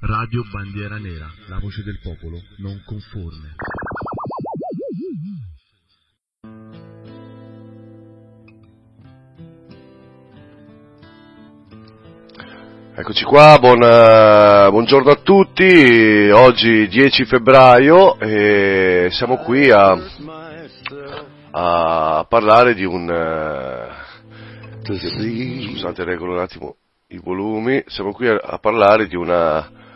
Radio Bandiera Nera, la voce del popolo non conforme. Eccoci qua, buon, eh, buongiorno a tutti, oggi 10 febbraio e siamo qui a, a parlare di un... eh, scusate, regolo un attimo i volumi, siamo qui a, a parlare di, una,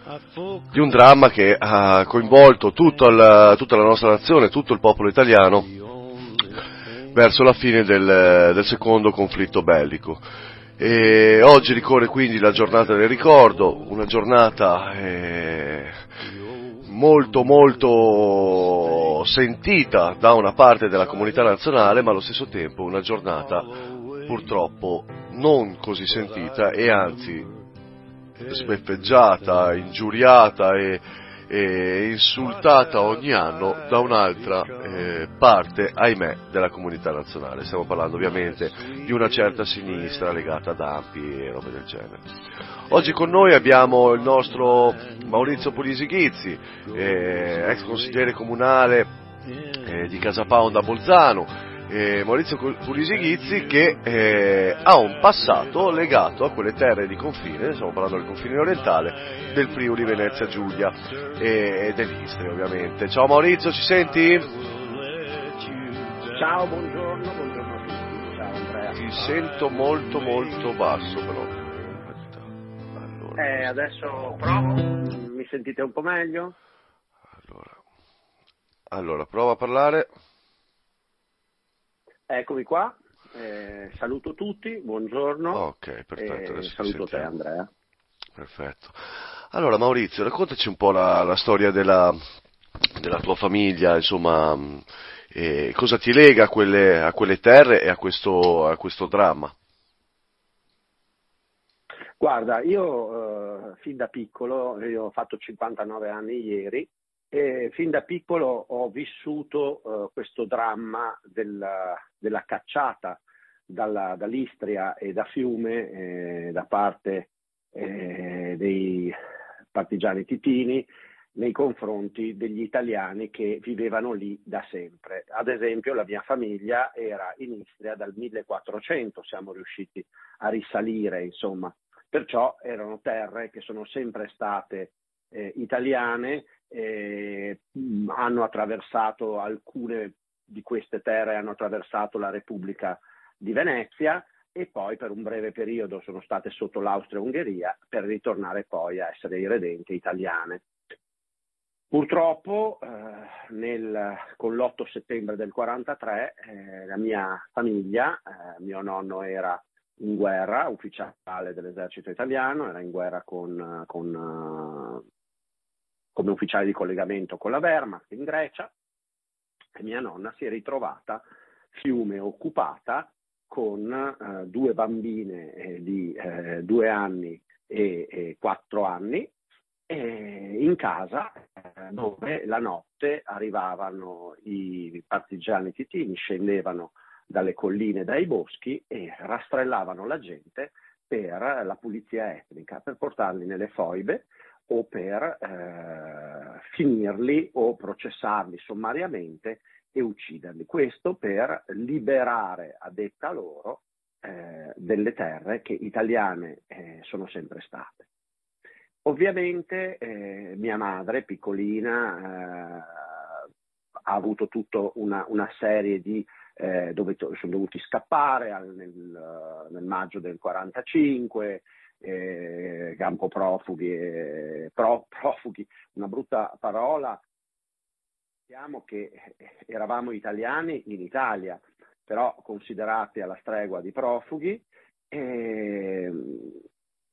di un dramma che ha coinvolto la, tutta la nostra nazione, tutto il popolo italiano verso la fine del, del secondo conflitto bellico. E oggi ricorre quindi la giornata del ricordo, una giornata eh, molto molto sentita da una parte della comunità nazionale, ma allo stesso tempo una giornata purtroppo non così sentita e anzi sbeffeggiata, ingiuriata e, e insultata ogni anno da un'altra eh, parte, ahimè, della comunità nazionale. Stiamo parlando ovviamente di una certa sinistra legata ad Ampi e robe del genere. Oggi con noi abbiamo il nostro Maurizio Polisi Ghizzi, eh, ex consigliere comunale eh, di a Bolzano, eh, Maurizio Pulisi Ghizzi che eh, ha un passato legato a quelle terre di confine, stiamo parlando del confine orientale, del Friuli Venezia Giulia e, e dell'Istria ovviamente. Ciao Maurizio, ci senti? Ciao, buongiorno, buongiorno a tutti, ciao Andrea. Ti sento molto molto basso però. Allora, Eh, adesso provo, mi sentite un po' meglio? allora, allora, prova a parlare. Eccomi qua, eh, saluto tutti, buongiorno. Ok, perfetto, e adesso saluto te. Andrea. Perfetto. Allora Maurizio, raccontaci un po' la, la storia della, della tua famiglia, insomma, mh, e cosa ti lega a quelle, a quelle terre e a questo, a questo dramma? Guarda, io eh, fin da piccolo, io ho fatto 59 anni ieri, e fin da piccolo ho vissuto eh, questo dramma della, della cacciata dalla- dall'Istria e da Fiume eh, da parte eh, dei partigiani titini nei confronti degli italiani che vivevano lì da sempre. Ad esempio la mia famiglia era in Istria dal 1400, siamo riusciti a risalire, insomma, perciò erano terre che sono sempre state eh, italiane, eh, hanno attraversato alcune di queste terre, hanno attraversato la Repubblica di Venezia e poi per un breve periodo sono state sotto l'Austria-Ungheria per ritornare poi a essere irredente italiane. Purtroppo eh, nel- con l'8 settembre del 43 eh, la mia famiglia, eh, mio nonno era in guerra, ufficiale dell'esercito italiano, era in guerra con, con, eh, come ufficiale di collegamento con la Wehrmacht in Grecia e mia nonna si è ritrovata fiume occupata con eh, due bambine eh, di eh, due anni e, e quattro anni in casa eh, dove la notte arrivavano i partigiani titini, scendevano dalle colline, dai boschi e rastrellavano la gente per la pulizia etnica, per portarli nelle foibe o per eh, finirli o processarli sommariamente e ucciderli. Questo per liberare, a detta loro, eh, delle terre che italiane eh, sono sempre state. Ovviamente eh, mia madre, piccolina, eh, ha avuto tutta una, una serie di eh, dove to- sono dovuti scappare al- nel, nel maggio del 45, eh, campo profughi, eh, pro- profughi, una brutta parola. Sappiamo che eravamo italiani in Italia, però considerati alla stregua di profughi, eh,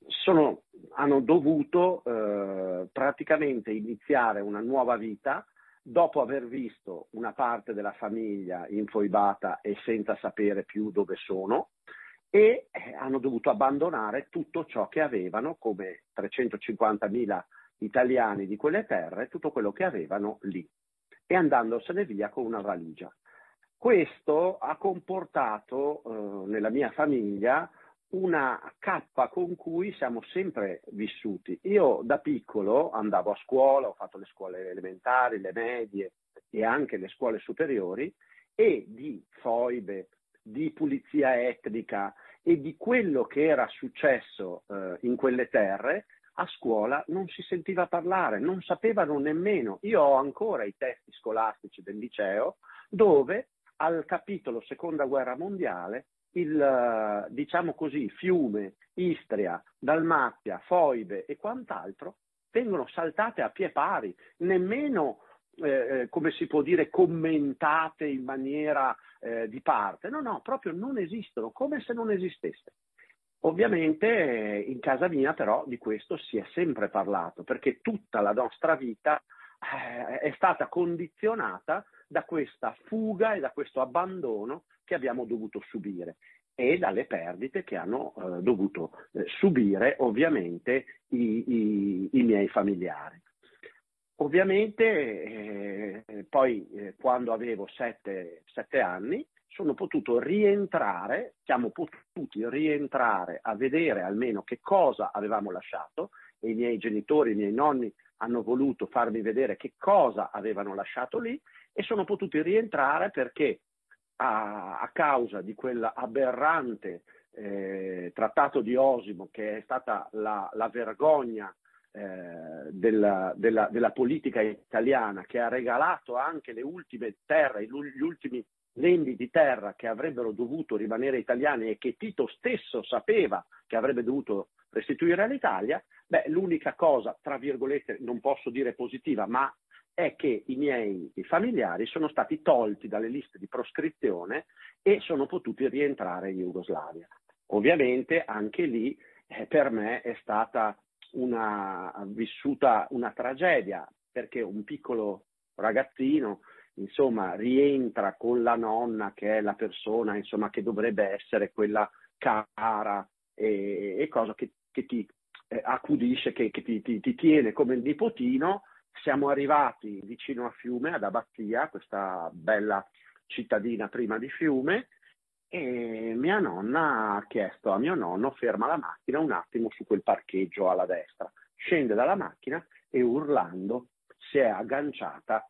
sono- hanno dovuto eh, praticamente iniziare una nuova vita dopo aver visto una parte della famiglia infoibata e senza sapere più dove sono e eh, hanno dovuto abbandonare tutto ciò che avevano come 350.000 italiani di quelle terre, tutto quello che avevano lì e andandosene via con una valigia. Questo ha comportato eh, nella mia famiglia una cappa con cui siamo sempre vissuti. Io da piccolo andavo a scuola, ho fatto le scuole elementari, le medie e anche le scuole superiori e di foibe, di pulizia etnica e di quello che era successo eh, in quelle terre a scuola non si sentiva parlare, non sapevano nemmeno. Io ho ancora i testi scolastici del liceo dove al capitolo Seconda Guerra Mondiale il, diciamo così, fiume, Istria, Dalmazia, Foibe e quant'altro vengono saltate a pie pari, nemmeno, eh, eh, come si può dire, commentate in maniera eh, di parte. No, no, proprio non esistono, come se non esistesse. Ovviamente eh, in casa mia però di questo si è sempre parlato, perché tutta la nostra vita eh, è stata condizionata da questa fuga e da questo abbandono che abbiamo dovuto subire e dalle perdite che hanno eh, dovuto subire ovviamente i, i, i, miei familiari. Ovviamente eh, poi eh, quando avevo sette, sette anni sono potuto rientrare, siamo potuti rientrare a vedere almeno che cosa avevamo lasciato e i miei genitori, i miei nonni hanno voluto farmi vedere che cosa avevano lasciato lì e sono potuti rientrare perché a, a causa di quell'aberrante eh, trattato di Osimo che è stata la, la vergogna eh, della, della, della, politica italiana che ha regalato anche le ultime terre, gli ultimi lembi di terra che avrebbero dovuto rimanere italiani e che Tito stesso sapeva che avrebbe dovuto restituire all'Italia, beh, l'unica cosa, tra virgolette, non posso dire positiva, ma è che i miei familiari sono stati tolti dalle liste di proscrizione e sono potuti rientrare in Jugoslavia. Ovviamente anche lì eh, per me è stata una, vissuta una tragedia perché un piccolo ragazzino insomma rientra con la nonna che è la persona insomma, che dovrebbe essere quella cara e, e cosa che, che ti eh, accudisce, che, che ti, ti, ti tiene come il nipotino. Siamo arrivati vicino a Fiume, ad Abbazia, questa bella cittadina prima di Fiume, e mia nonna ha chiesto a mio nonno ferma la macchina un attimo su quel parcheggio alla destra. Scende dalla macchina e urlando si è agganciata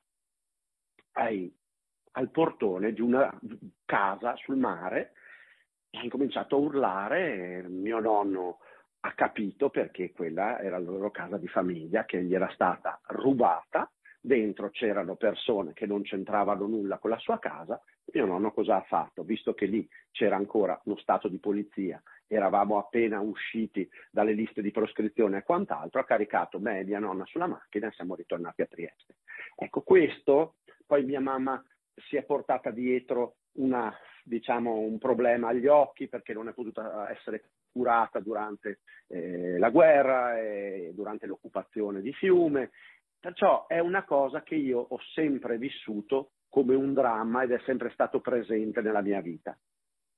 ai, al portone di una casa sul mare e ha incominciato a urlare. Mio nonno ha capito perché quella era la loro casa di famiglia che gli era stata rubata, dentro c'erano persone che non c'entravano nulla con la sua casa, mio nonno cosa ha fatto? Visto che lì c'era ancora uno stato di polizia, eravamo appena usciti dalle liste di proscrizione e quant'altro, ha caricato me e mia nonna sulla macchina e siamo ritornati a Trieste. Ecco, questo, poi mia mamma si è portata dietro una, diciamo, un problema agli occhi perché non è potuta essere curata durante eh, la guerra e durante l'occupazione di Fiume. Perciò è una cosa che io ho sempre vissuto come un dramma ed è sempre stato presente nella mia vita.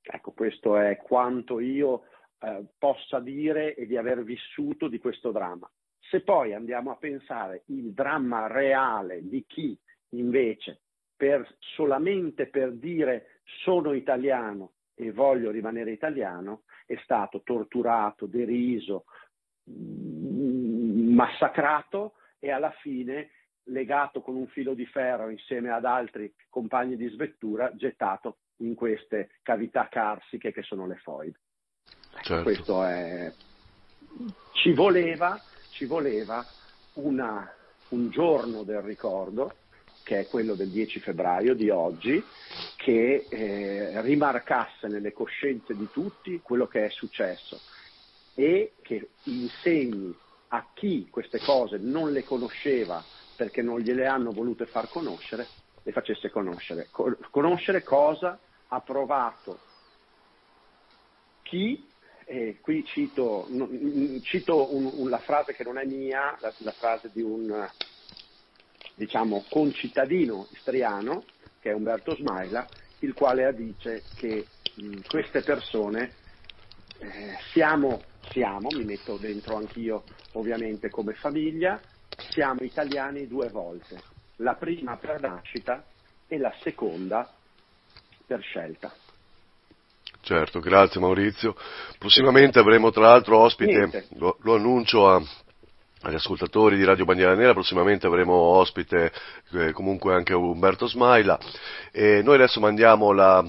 Ecco, questo è quanto io eh, possa dire e di aver vissuto di questo dramma. Se poi andiamo a pensare il dramma reale di chi invece per, solamente per dire sono italiano e voglio rimanere italiano, è stato torturato, deriso, mm, massacrato e alla fine legato con un filo di ferro insieme ad altri compagni di svettura, gettato in queste cavità carsiche che sono le foibe. Ecco, certo. Questo è... Ci voleva, ci voleva una, un giorno del ricordo che è quello del 10 febbraio di oggi, che eh, rimarcasse nelle coscienze di tutti quello che è successo e che insegni a chi queste cose non le conosceva perché non gliele hanno volute far conoscere, le facesse conoscere. conoscere cosa ha provato chi, e qui cito, cito un, un, la frase che non è mia, la, la frase di un diciamo, concittadino istriano, che è Umberto Smaila, il quale dice che mh, queste persone eh, siamo, siamo, mi metto dentro anch'io ovviamente come famiglia, siamo italiani due volte, la prima per nascita e la seconda per scelta. Certo, grazie Maurizio. Prossimamente avremo tra l'altro ospite, lo, lo, annuncio a, agli ascoltatori di Radio Bandiera Nera, prossimamente avremo ospite eh, comunque anche Umberto Smaila e noi adesso mandiamo, la,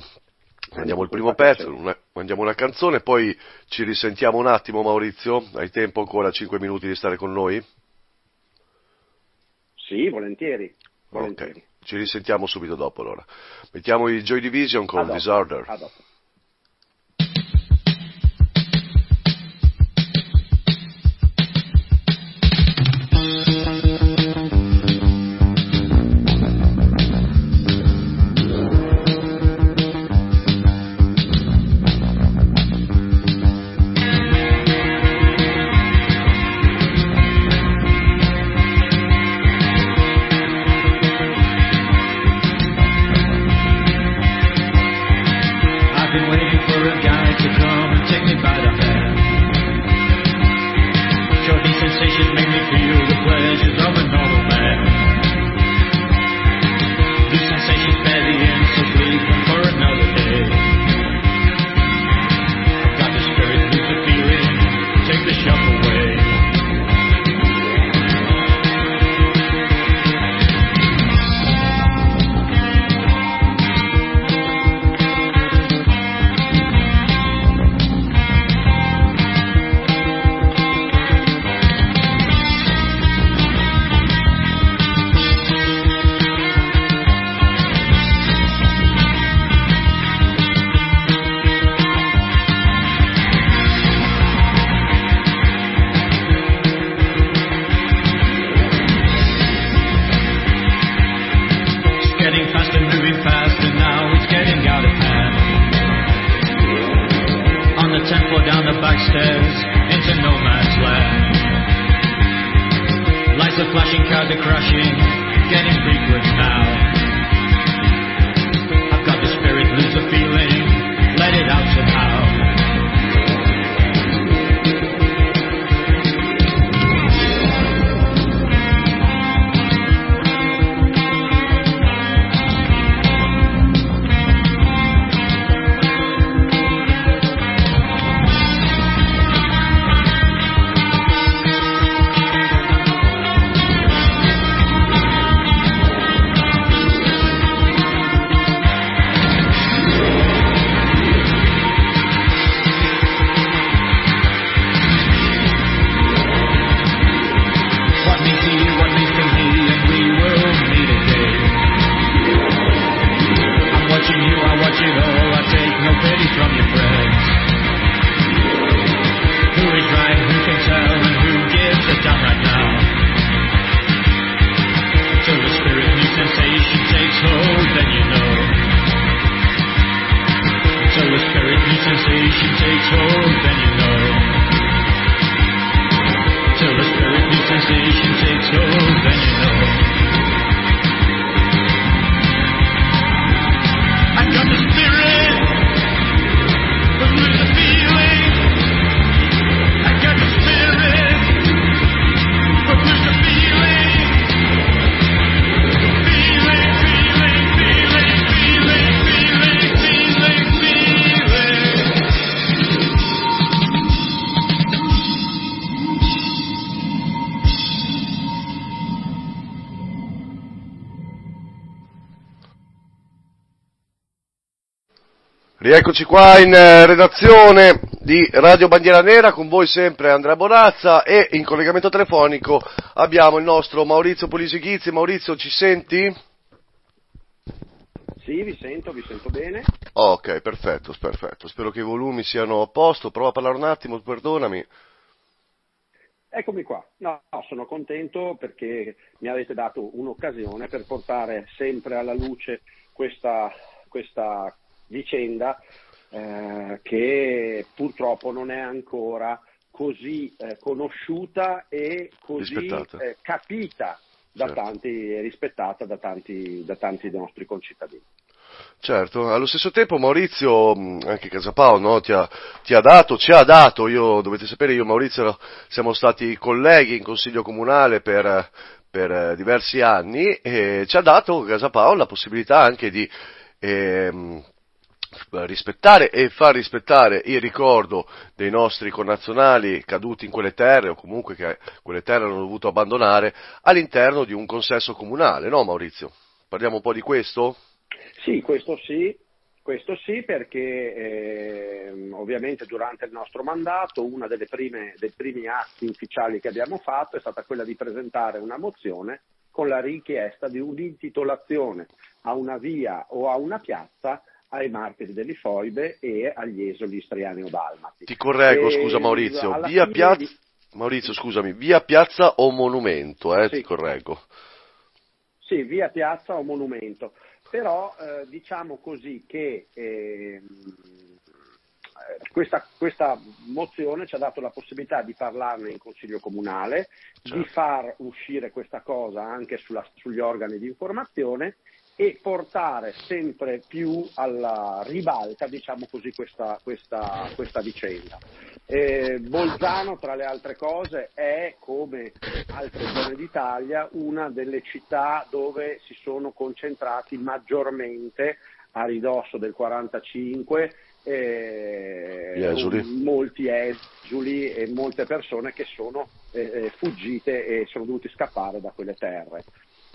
mandiamo il primo pezzo, una, mandiamo una canzone, poi ci risentiamo un attimo Maurizio, hai tempo ancora 5 minuti di stare con noi? Sì, volentieri. volentieri. Ok, ci risentiamo subito dopo allora. Mettiamo i Joy Division con Disorder. A dopo. sensation she takes hold, then you know. Till the spirit meets sensation. Rieccoci qua in eh, redazione di Radio Bandiera Nera, con voi sempre Andrea Bonazza e in collegamento telefonico abbiamo il nostro Maurizio Polisichizzi. Maurizio, ci senti? Sì, vi sento, vi sento bene. ok, perfetto, perfetto. Spero che i volumi siano a posto. Prova a parlare un attimo, perdonami. Eccomi qua. No, no, sono contento perché mi avete dato un'occasione per portare sempre alla luce questa, questa vicenda eh, che purtroppo non è ancora così eh, conosciuta e così eh, capita da certo. tanti e rispettata da tanti, da tanti dei nostri concittadini. Certo, allo stesso tempo Maurizio, anche Casapao, no, ti, ha, ti, ha, dato, ci ha dato, io, dovete sapere, io e Maurizio siamo stati colleghi in Consiglio Comunale per, per diversi anni e ci ha dato Casapao la possibilità anche di, eh, rispettare e far rispettare il ricordo dei nostri connazionali caduti in quelle terre o comunque che quelle terre hanno dovuto abbandonare all'interno di un consesso comunale, no Maurizio? Parliamo un po' di questo? Sì, questo sì, questo sì perché eh, ovviamente durante il nostro mandato uno dei primi atti ufficiali che abbiamo fatto è stata quella di presentare una mozione con la richiesta di un'intitolazione a una via o a una piazza ai martiri delle foibe e agli esoli istriani o dalmati. Ti correggo, e, scusa Maurizio, via piazza, di... Maurizio, scusami, via piazza o monumento, eh, sì. ti correggo. Sì, via piazza o monumento, però eh, diciamo così che eh, questa, questa, mozione ci ha dato la possibilità di parlarne in Consiglio Comunale, certo. di far uscire questa cosa anche sulla, sugli organi di informazione e portare sempre più alla ribalta, diciamo così, questa, questa, questa vicenda. Eh, Bolzano, tra le altre cose, è, come altre zone d'Italia, una delle città dove si sono concentrati maggiormente a ridosso del 45 eh, esuli. molti esuli e molte persone che sono eh, eh fuggite e sono dovuti scappare da quelle terre.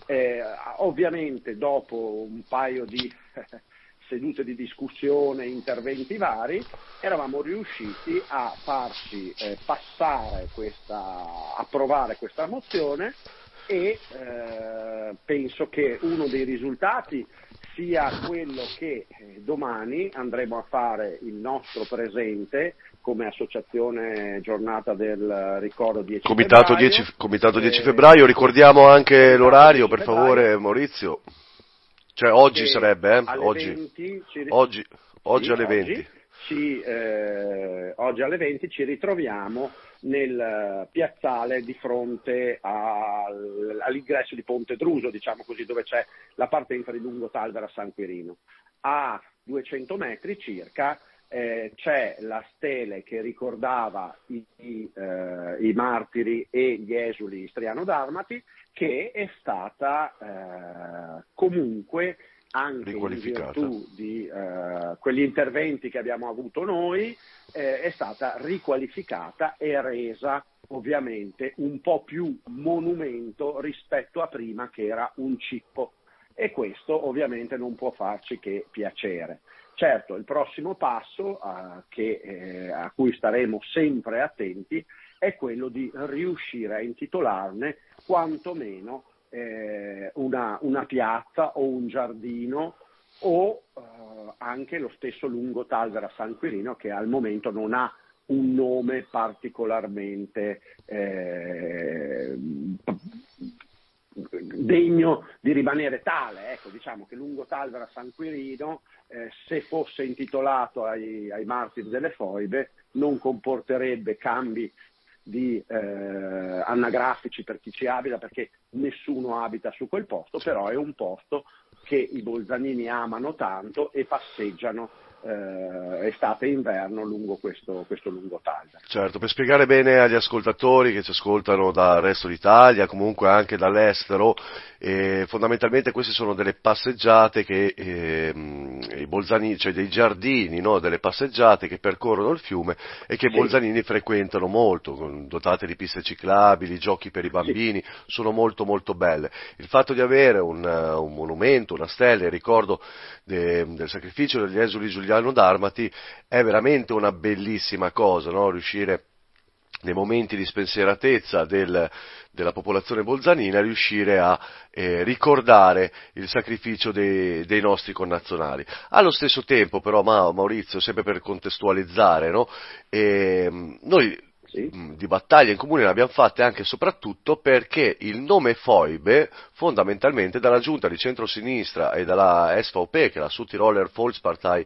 Eh, ovviamente dopo un paio di sedute di discussione, interventi vari, eravamo riusciti a farci eh, passare questa, approvare questa mozione e eh, penso che uno dei risultati sia quello che eh, domani andremo a fare il nostro presente come associazione giornata del ricordo 10 Comitato febbraio. 10, Comitato 10 febbraio, ricordiamo anche l'orario per favore Maurizio. Cioè oggi sarebbe, eh? Oggi. 20, oggi, oggi sì, alle 20. Oggi, ci, eh, oggi alle 20 ci ritroviamo nel piazzale di fronte al, all'ingresso di Ponte Druso, diciamo così, dove c'è la partenza di Lungo Talvera San Quirino. A 200 metri circa eh, c'è la stele che ricordava i, i, eh, i, martiri e gli esuli istriano-dalmati che è stata eh, comunque anche in virtù di eh, quegli interventi che abbiamo avuto noi eh, è stata riqualificata e resa ovviamente un po' più monumento rispetto a prima che era un cippo e questo ovviamente non può farci che piacere. Certo, il prossimo passo uh, che, eh, a cui staremo sempre attenti è quello di riuscire a intitolarne quantomeno eh, una, una, piazza o un giardino o eh, anche lo stesso lungo Talvera San Quirino che al momento non ha un nome particolarmente eh, degno di rimanere tale. Ecco, diciamo che lungo Talvera San Quirino, eh, se fosse intitolato ai, ai, martiri delle foibe, non comporterebbe cambi di, eh, anagrafici per chi ci abita, perché nessuno abita su quel posto, però è un posto che i bolzanini amano tanto e passeggiano eh, estate e inverno lungo questo, questo lungo taglio. Certo, per spiegare bene agli ascoltatori che ci ascoltano dal resto d'Italia, comunque anche dall'estero, eh, fondamentalmente queste sono delle passeggiate che eh, i bolzanini, cioè dei giardini, no? delle passeggiate che percorrono il fiume e che i sì. bolzanini frequentano molto, dotate di piste ciclabili, giochi per i bambini, sì. sono molto molto belle. Il fatto di avere un, un monumento, una stella, il ricordo de, del sacrificio degli esuli Giuliano Darmati è veramente una bellissima cosa, no? riuscire nei momenti di spensieratezza del, della popolazione bolzanina riuscire a eh, ricordare il sacrificio dei, dei, nostri connazionali. Allo stesso tempo però, Maurizio, sempre per contestualizzare, no? eh, noi sì. Di battaglie in comune ne abbiamo fatte anche e soprattutto perché il nome Foibe, fondamentalmente dalla giunta di centrosinistra e dalla SVP, che è la Südtiroler Volkspartei,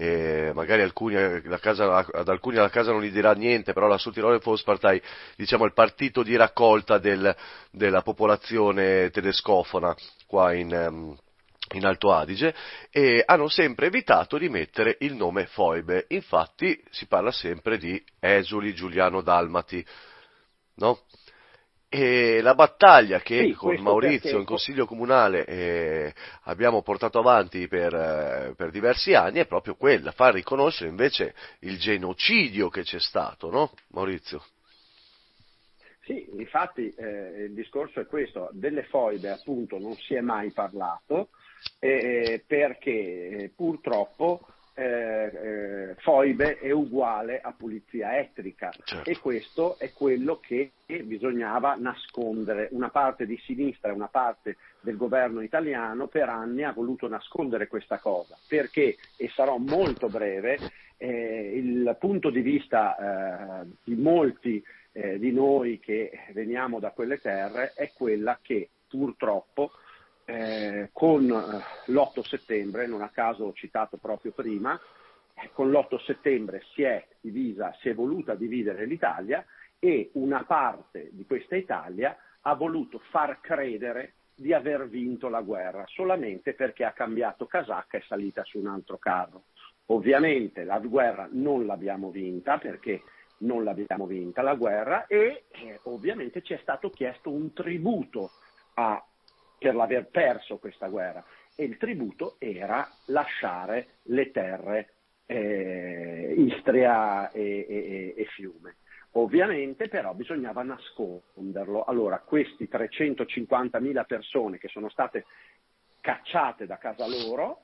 eh, magari alcuni, casa, ad alcuni la casa non gli dirà niente, però la Südtiroler Volkspartei, diciamo il partito di raccolta del, della popolazione tedescofona qua in, um, in Alto Adige e hanno sempre evitato di mettere il nome Foibe. Infatti si parla sempre di esuli Giuliano Dalmati, no? E la battaglia che Sì, con Maurizio in Consiglio Comunale eh, abbiamo portato avanti per, eh, per diversi anni è proprio quella, far riconoscere invece il genocidio che c'è stato, no Maurizio? Sì, infatti eh, il discorso è questo, delle foibe appunto non si è mai parlato eh, perché eh, purtroppo eh, eh, foibe è uguale a pulizia etnica Certo. e questo è quello che bisognava nascondere. Una parte di sinistra e una parte del governo italiano per anni ha voluto nascondere questa cosa perché, e sarò molto breve, eh, il punto di vista eh, di molti eh, di noi che veniamo da quelle terre è quella che purtroppo eh, con eh, l'8 settembre, non a caso ho citato proprio prima, eh, con l'8 settembre si è divisa, si è voluta dividere l'Italia e una parte di questa Italia ha voluto far credere di aver vinto la guerra solamente perché ha cambiato casacca e salita su un altro carro. Ovviamente la guerra non l'abbiamo vinta perché non l'abbiamo vinta la guerra e eh, ovviamente ci è stato chiesto un tributo a- per l'aver perso questa guerra e il tributo era lasciare le terre eh, Istria e, e- e Fiume. Ovviamente però bisognava nasconderlo. Allora questi 350.000 persone che sono state cacciate da casa loro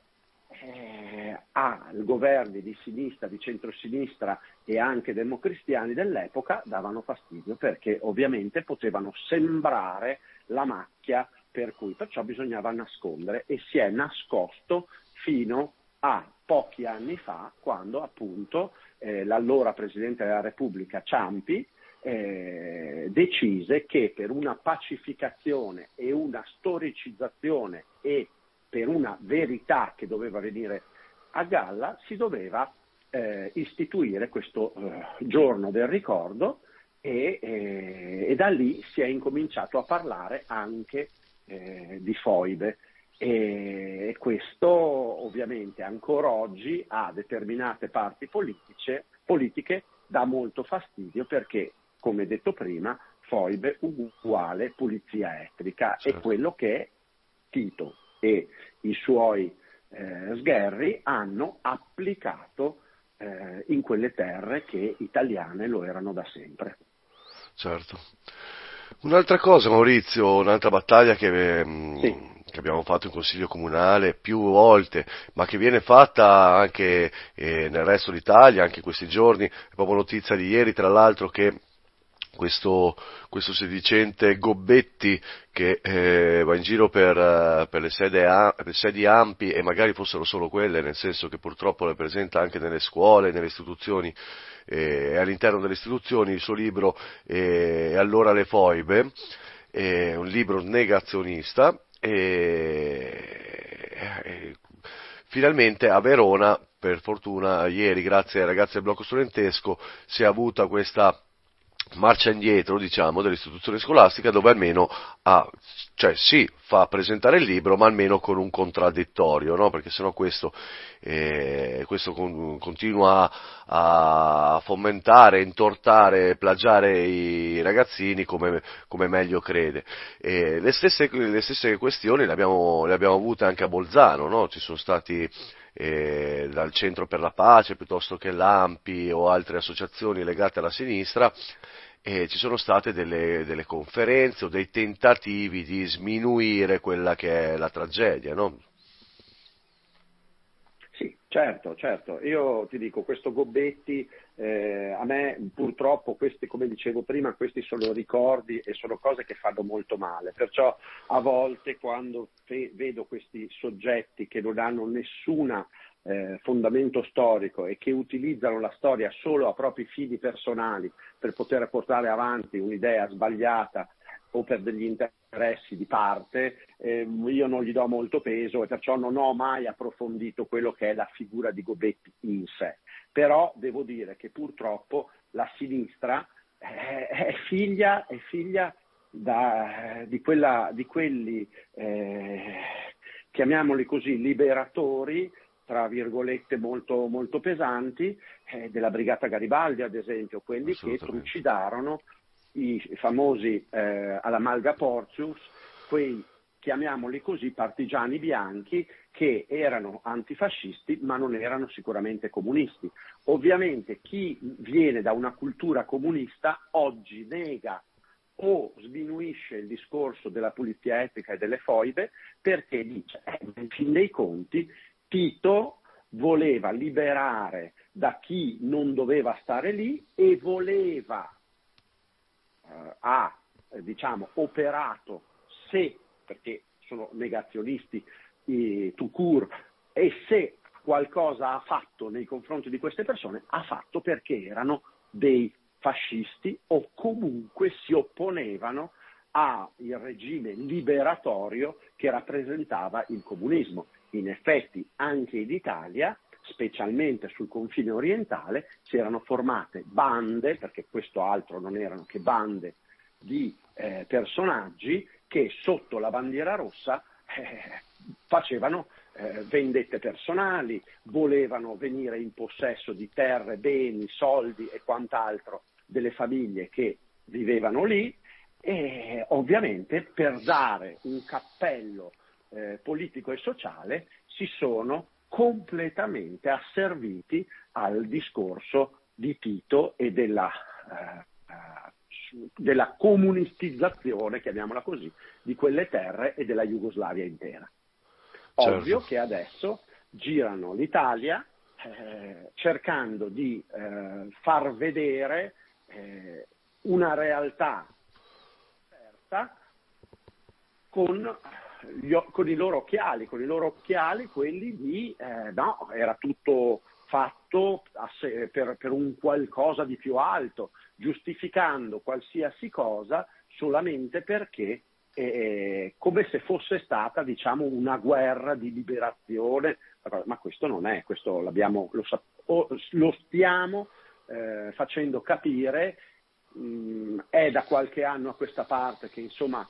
eh, ai governi di sinistra, di centrosinistra e anche democristiani dell'epoca davano fastidio perché ovviamente potevano sembrare la macchia per cui perciò bisognava nascondere e si è nascosto fino a pochi anni fa quando appunto eh, l'allora Presidente della Repubblica Ciampi eh, decise che per una pacificazione e una storicizzazione e per una verità che doveva venire a galla si doveva eh, istituire questo eh, giorno del ricordo e, eh, e da lì si è incominciato a parlare anche eh, di foibe e questo ovviamente ancora oggi a determinate parti politiche, politiche dà molto fastidio perché, come detto prima, foibe uguale pulizia etnica Certo. è quello che Tito e i suoi eh, sgherri hanno applicato eh, in quelle terre che italiane lo erano da sempre. Certo. Un'altra cosa, Maurizio, un'altra battaglia che, ehm, Sì. che abbiamo fatto in Consiglio Comunale più volte, ma che viene fatta anche eh, nel resto d'Italia, anche in questi giorni, è proprio notizia di ieri, tra l'altro, che questo, questo sedicente Gobbetti che eh, va in giro per, eh, per le, sede a- le sedi ampi e magari fossero solo quelle, nel senso che purtroppo le presenta anche nelle scuole, nelle istituzioni eh, all'interno delle istituzioni il suo libro eh, allora le foibe, è un libro negazionista e, e finalmente a Verona, per fortuna, ieri, grazie ai ragazzi del blocco studentesco, si è avuta questa marcia indietro, diciamo, dell'istituzione scolastica dove almeno ha, cioè sì, fa presentare il libro, ma almeno con un contraddittorio, no? Perché sennò questo, eh, questo con- continua a fomentare, intortare, plagiare i ragazzini come, come meglio crede. Le, stesse, le stesse questioni le abbiamo, le abbiamo avute anche a Bolzano, no? Ci sono stati eh, dal Centro per la Pace piuttosto che l'AMPI o altre associazioni legate alla sinistra e ci sono state delle, delle conferenze o dei tentativi di sminuire quella che è la tragedia, no? Sì, certo, certo. Io ti dico, questo Gobbetti, eh, a me purtroppo questi, come dicevo prima, questi sono ricordi e sono cose che fanno molto male. Perciò a volte quando fe- vedo questi soggetti che non hanno nessuna eh, fondamento storico e che utilizzano la storia solo a propri fini personali per poter portare avanti un'idea sbagliata o per degli interessi di parte, ehm, io non gli do molto peso e perciò non ho mai approfondito quello che è la figura di Gobetti in sé. Però devo dire che purtroppo la sinistra è figlia, è figlia da- di, quella, di quelli, eh, chiamiamoli così, liberatori, tra virgolette molto, molto pesanti, eh, della Brigata Garibaldi ad esempio, quelli che trucidarono i famosi eh, alla Malga Porcius, quei chiamiamoli così, partigiani bianchi che erano antifascisti ma non erano sicuramente comunisti. Ovviamente chi viene da una cultura comunista oggi nega o sminuisce il discorso della pulizia etica e delle foibe perché dice, eh, in fin dei conti, Tito voleva liberare da chi non doveva stare lì e voleva, eh, ha eh, diciamo, operato se, perché sono negazionisti eh, tout court, e se qualcosa ha fatto nei confronti di queste persone, ha fatto perché erano dei fascisti o comunque si opponevano al regime liberatorio che rappresentava il comunismo. In effetti anche in Italia, specialmente sul confine orientale, si erano formate bande, perché questo altro non erano che bande di eh, personaggi che sotto la bandiera rossa eh, facevano eh, vendette personali, volevano venire in possesso di terre, beni, soldi e quant'altro delle famiglie che vivevano lì e ovviamente per dare un cappello eh, politico e sociale si sono completamente asserviti al discorso di Tito e della, eh, della comunistizzazione, chiamiamola così, di quelle terre e della Jugoslavia intera. Certo. Ovvio che adesso girano l'Italia eh, cercando di eh, far vedere eh, una realtà aperta con, gli, con, i loro occhiali, con i loro occhiali quelli di eh, no, era tutto fatto se, per, per un qualcosa di più alto, giustificando qualsiasi cosa solamente perché eh, come se fosse stata diciamo, una guerra di liberazione, ma questo non è, questo lo, lo, stiamo eh, facendo capire, mm, è da qualche anno a questa parte che insomma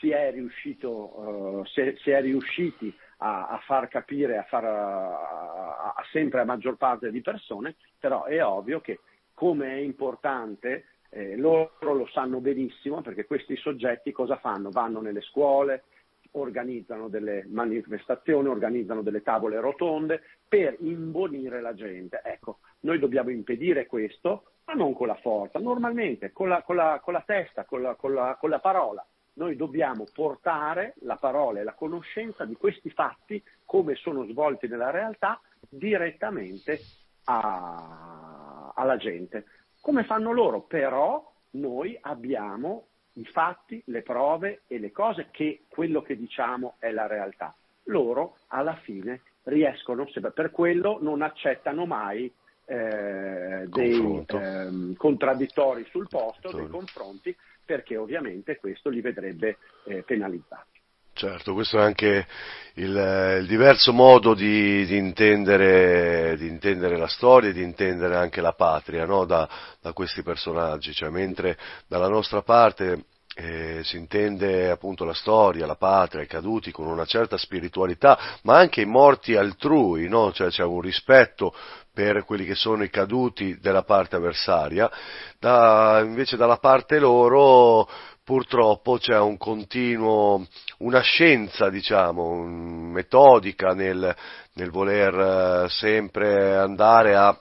si è, riuscito, uh, si si è riusciti a, a, far capire a, far, a, a sempre a maggior parte di persone, però è ovvio che come è importante eh, loro lo sanno benissimo perché questi soggetti cosa fanno? Vanno nelle scuole, organizzano delle manifestazioni, organizzano delle tavole rotonde per imbonire la gente. Ecco, noi dobbiamo impedire questo, ma non con la forza, normalmente con la, con la, con la testa, con la, con la parola. Noi dobbiamo portare la parola e la conoscenza di questi fatti, come sono svolti nella realtà, direttamente a, alla gente. Come fanno loro? Però noi abbiamo i fatti, le prove e le cose che quello che diciamo è la realtà. Loro alla fine riescono, per quello non accettano mai eh, dei eh, contraddittori sul posto, dei confronti, perché ovviamente questo li vedrebbe eh, penalizzati. Certo, questo è anche il, il diverso modo di, di, intendere, di, intendere, la storia e di intendere anche la patria no? da, da, questi personaggi, cioè, mentre dalla nostra parte eh, si intende appunto la storia, la patria, i caduti con una certa spiritualità, ma anche i morti altrui, no? cioè c'è un rispetto per quelli che sono i caduti della parte avversaria, da, invece dalla parte loro purtroppo c'è un continuo, una scienza, diciamo, metodica nel, nel voler eh, sempre andare a,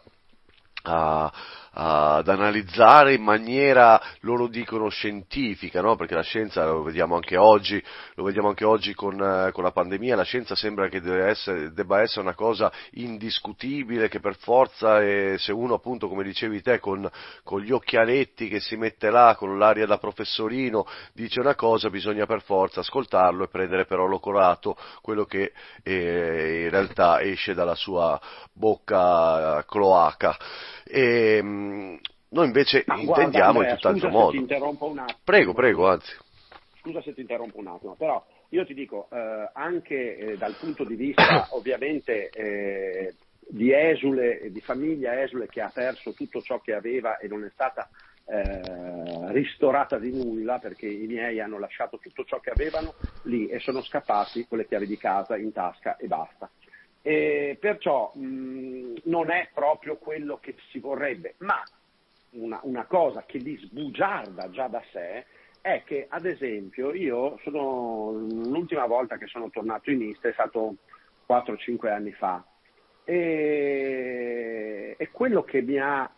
a ad analizzare in maniera, loro dicono, scientifica, no? perché la scienza, lo vediamo anche oggi, lo vediamo anche oggi con, eh, con la pandemia, la scienza sembra che essere, debba essere una cosa indiscutibile, che per forza, eh, se uno appunto, come dicevi te, con, con, gli occhialetti che si mette là, con l'aria da professorino, dice una cosa, bisogna per forza ascoltarlo e prendere però l'ocorato, quello che eh, in realtà esce dalla sua bocca cloaca. E, ehm, noi invece Ma intendiamo guarda, in tutt'altro modo. Prego, prego, anzi. Scusa se ti interrompo un attimo, però io ti dico, eh, anche eh, dal punto di vista ovviamente eh, di esule, di famiglia esule che ha perso tutto ciò che aveva e non è stata eh, ristorata di nulla perché i miei hanno lasciato tutto ciò che avevano lì e sono scappati con le chiavi di casa in tasca e basta. E perciò mh, non è proprio quello che si vorrebbe, ma una, una cosa che li sbugiarda già da sé è che, ad esempio, io sono, l'ultima volta che sono tornato in Istra è stato 4-5 anni fa. E, e, quello che mi ha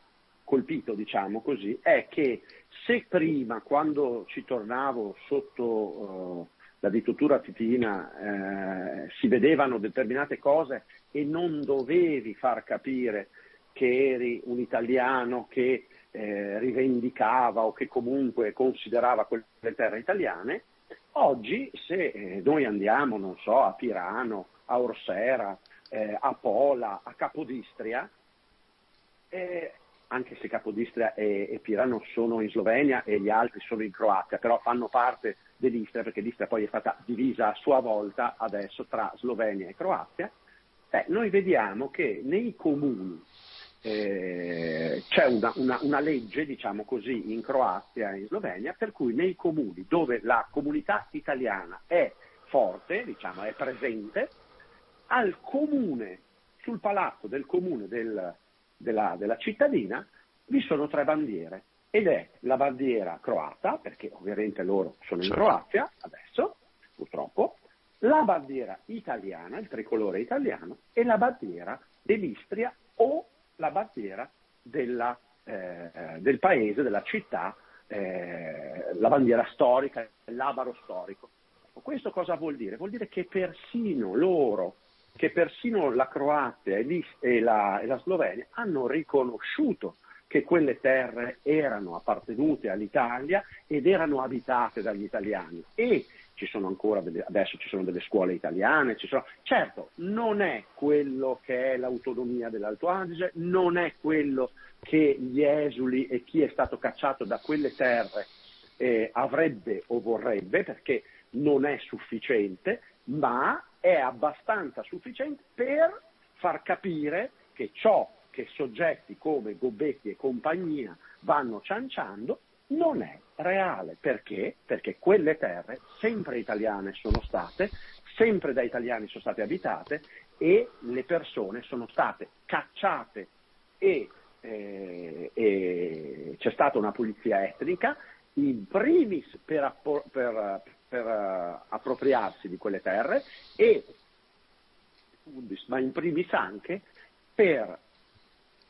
colpito, diciamo così, è che se prima, quando ci tornavo sotto uh, la dittatura titina, eh, si vedevano determinate cose e non dovevi far capire che eri un italiano che eh, rivendicava o che comunque considerava quelle terre italiane, oggi se eh, noi andiamo, non so, a Pirano, a Orsera, eh, a Pola, a Capodistria, eh, anche se Capodistria e, e, Pirano sono in Slovenia e gli altri sono in Croazia, però fanno parte dell'Istria perché l'Istria poi è stata divisa a sua volta adesso tra Slovenia e Croazia, eh, noi vediamo che nei comuni eh, c'è una, una, una, legge, diciamo così, in Croazia e in Slovenia, per cui nei comuni dove la comunità italiana è forte, diciamo, è presente, al comune, sul palazzo del comune del, della, della cittadina, vi sono tre bandiere. Ed è la bandiera croata, perché ovviamente loro sono in certo. Croazia adesso, purtroppo, la bandiera italiana, il tricolore italiano, e la bandiera dell'Istria o la bandiera della, eh, del paese, della città, eh, la bandiera storica, l'abaro storico. Questo cosa vuol dire? Vuol dire che persino loro, che persino la Croazia e la, e la Slovenia hanno riconosciuto che quelle terre erano appartenute all'Italia ed erano abitate dagli italiani. E ci sono ancora delle, adesso ci sono delle scuole italiane, sono, certo non è quello che è l'autonomia dell'Alto Adige, non è quello che gli esuli e chi è stato cacciato da quelle terre eh, avrebbe o vorrebbe, perché non è sufficiente, ma è abbastanza sufficiente per far capire che ciò che soggetti come Gobetti e compagnia vanno cianciando non è reale. Perché? Perché quelle terre sempre italiane sono state, sempre da italiani sono state abitate e le persone sono state cacciate e, eh, e c'è stata una pulizia etnica, in primis per, appro- per, per uh, appropriarsi di quelle terre e ma in primis anche per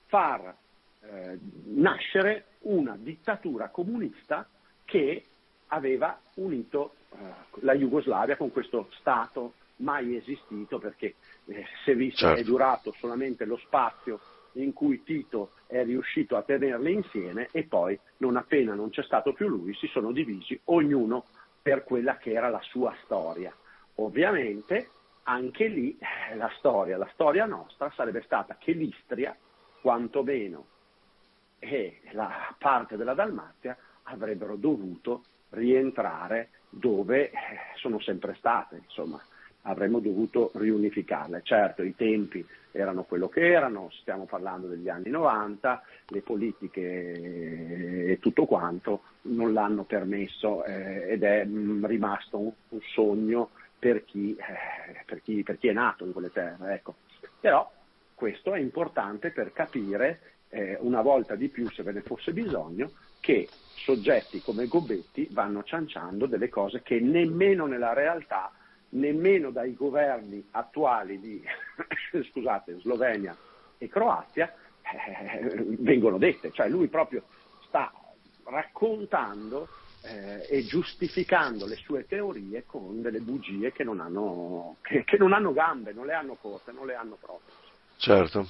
far eh, nascere una dittatura comunista che aveva unito eh, la Jugoslavia con questo Stato mai esistito perché eh, se visto certo. è durato solamente lo spazio in cui Tito è riuscito a tenerle insieme e poi non appena non c'è stato più lui si sono divisi ognuno per quella che era la sua storia. Ovviamente anche lì eh, la storia, la storia nostra sarebbe stata che l'Istria, quantomeno e la parte della Dalmazia avrebbero dovuto rientrare dove eh, sono sempre state, insomma, avremmo dovuto riunificarle. Certo, i tempi erano quello che erano, stiamo parlando degli anni 90, le politiche e tutto quanto non l'hanno permesso eh, ed è mh, mm, rimasto un, un sogno per chi, eh, per, chi, per chi, è nato in quelle terre. Ecco. Però questo è importante per capire eh, una volta di più, se ve ne fosse bisogno, che soggetti come Gobetti vanno cianciando delle cose che nemmeno nella realtà, nemmeno dai governi attuali di scusate, Slovenia e Croazia eh, vengono dette. Cioè lui proprio sta raccontando eh, e giustificando le sue teorie con delle bugie che non hanno, che, che non hanno gambe, non le hanno corte, non le hanno proprio. Certo,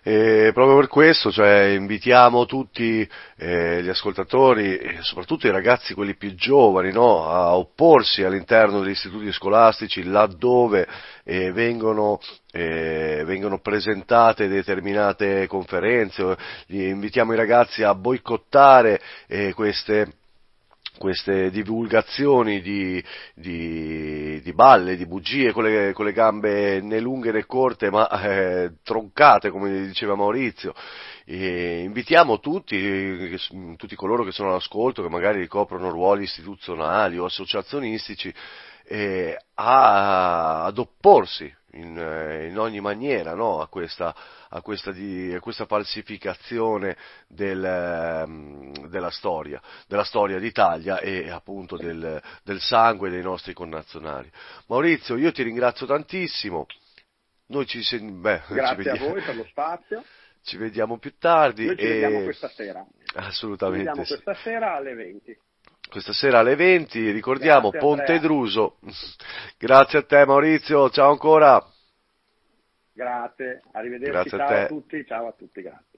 e proprio per questo cioè, invitiamo tutti eh, gli ascoltatori, soprattutto i ragazzi, quelli più giovani, no, a opporsi all'interno degli istituti scolastici laddove eh, vengono, eh, vengono, presentate determinate conferenze, invitiamo i ragazzi a boicottare eh, queste queste divulgazioni di, di, di, balle, di bugie con le, con le, gambe né lunghe né corte ma eh, troncate come diceva Maurizio. E invitiamo tutti, tutti coloro che sono all'ascolto, che magari ricoprono ruoli istituzionali o associazionistici, eh, a, ad opporsi in, eh, in ogni maniera no? a, questa, a, questa di, a, questa, falsificazione del, ehm, della, storia, della storia d'Italia e appunto del, del sangue dei nostri connazionali. Maurizio, io ti ringrazio tantissimo. Noi ci, beh, Grazie ci a voi per lo spazio. Ci vediamo più tardi. Noi ci e... vediamo questa sera. Assolutamente. Ci vediamo sì. questa sera alle 20 questa sera alle 20, ricordiamo Grazie, Ponte Druso. Grazie a te Maurizio, ciao ancora. Grazie, arrivederci, Grazie ciao a, a tutti, ciao a tutti, grazie.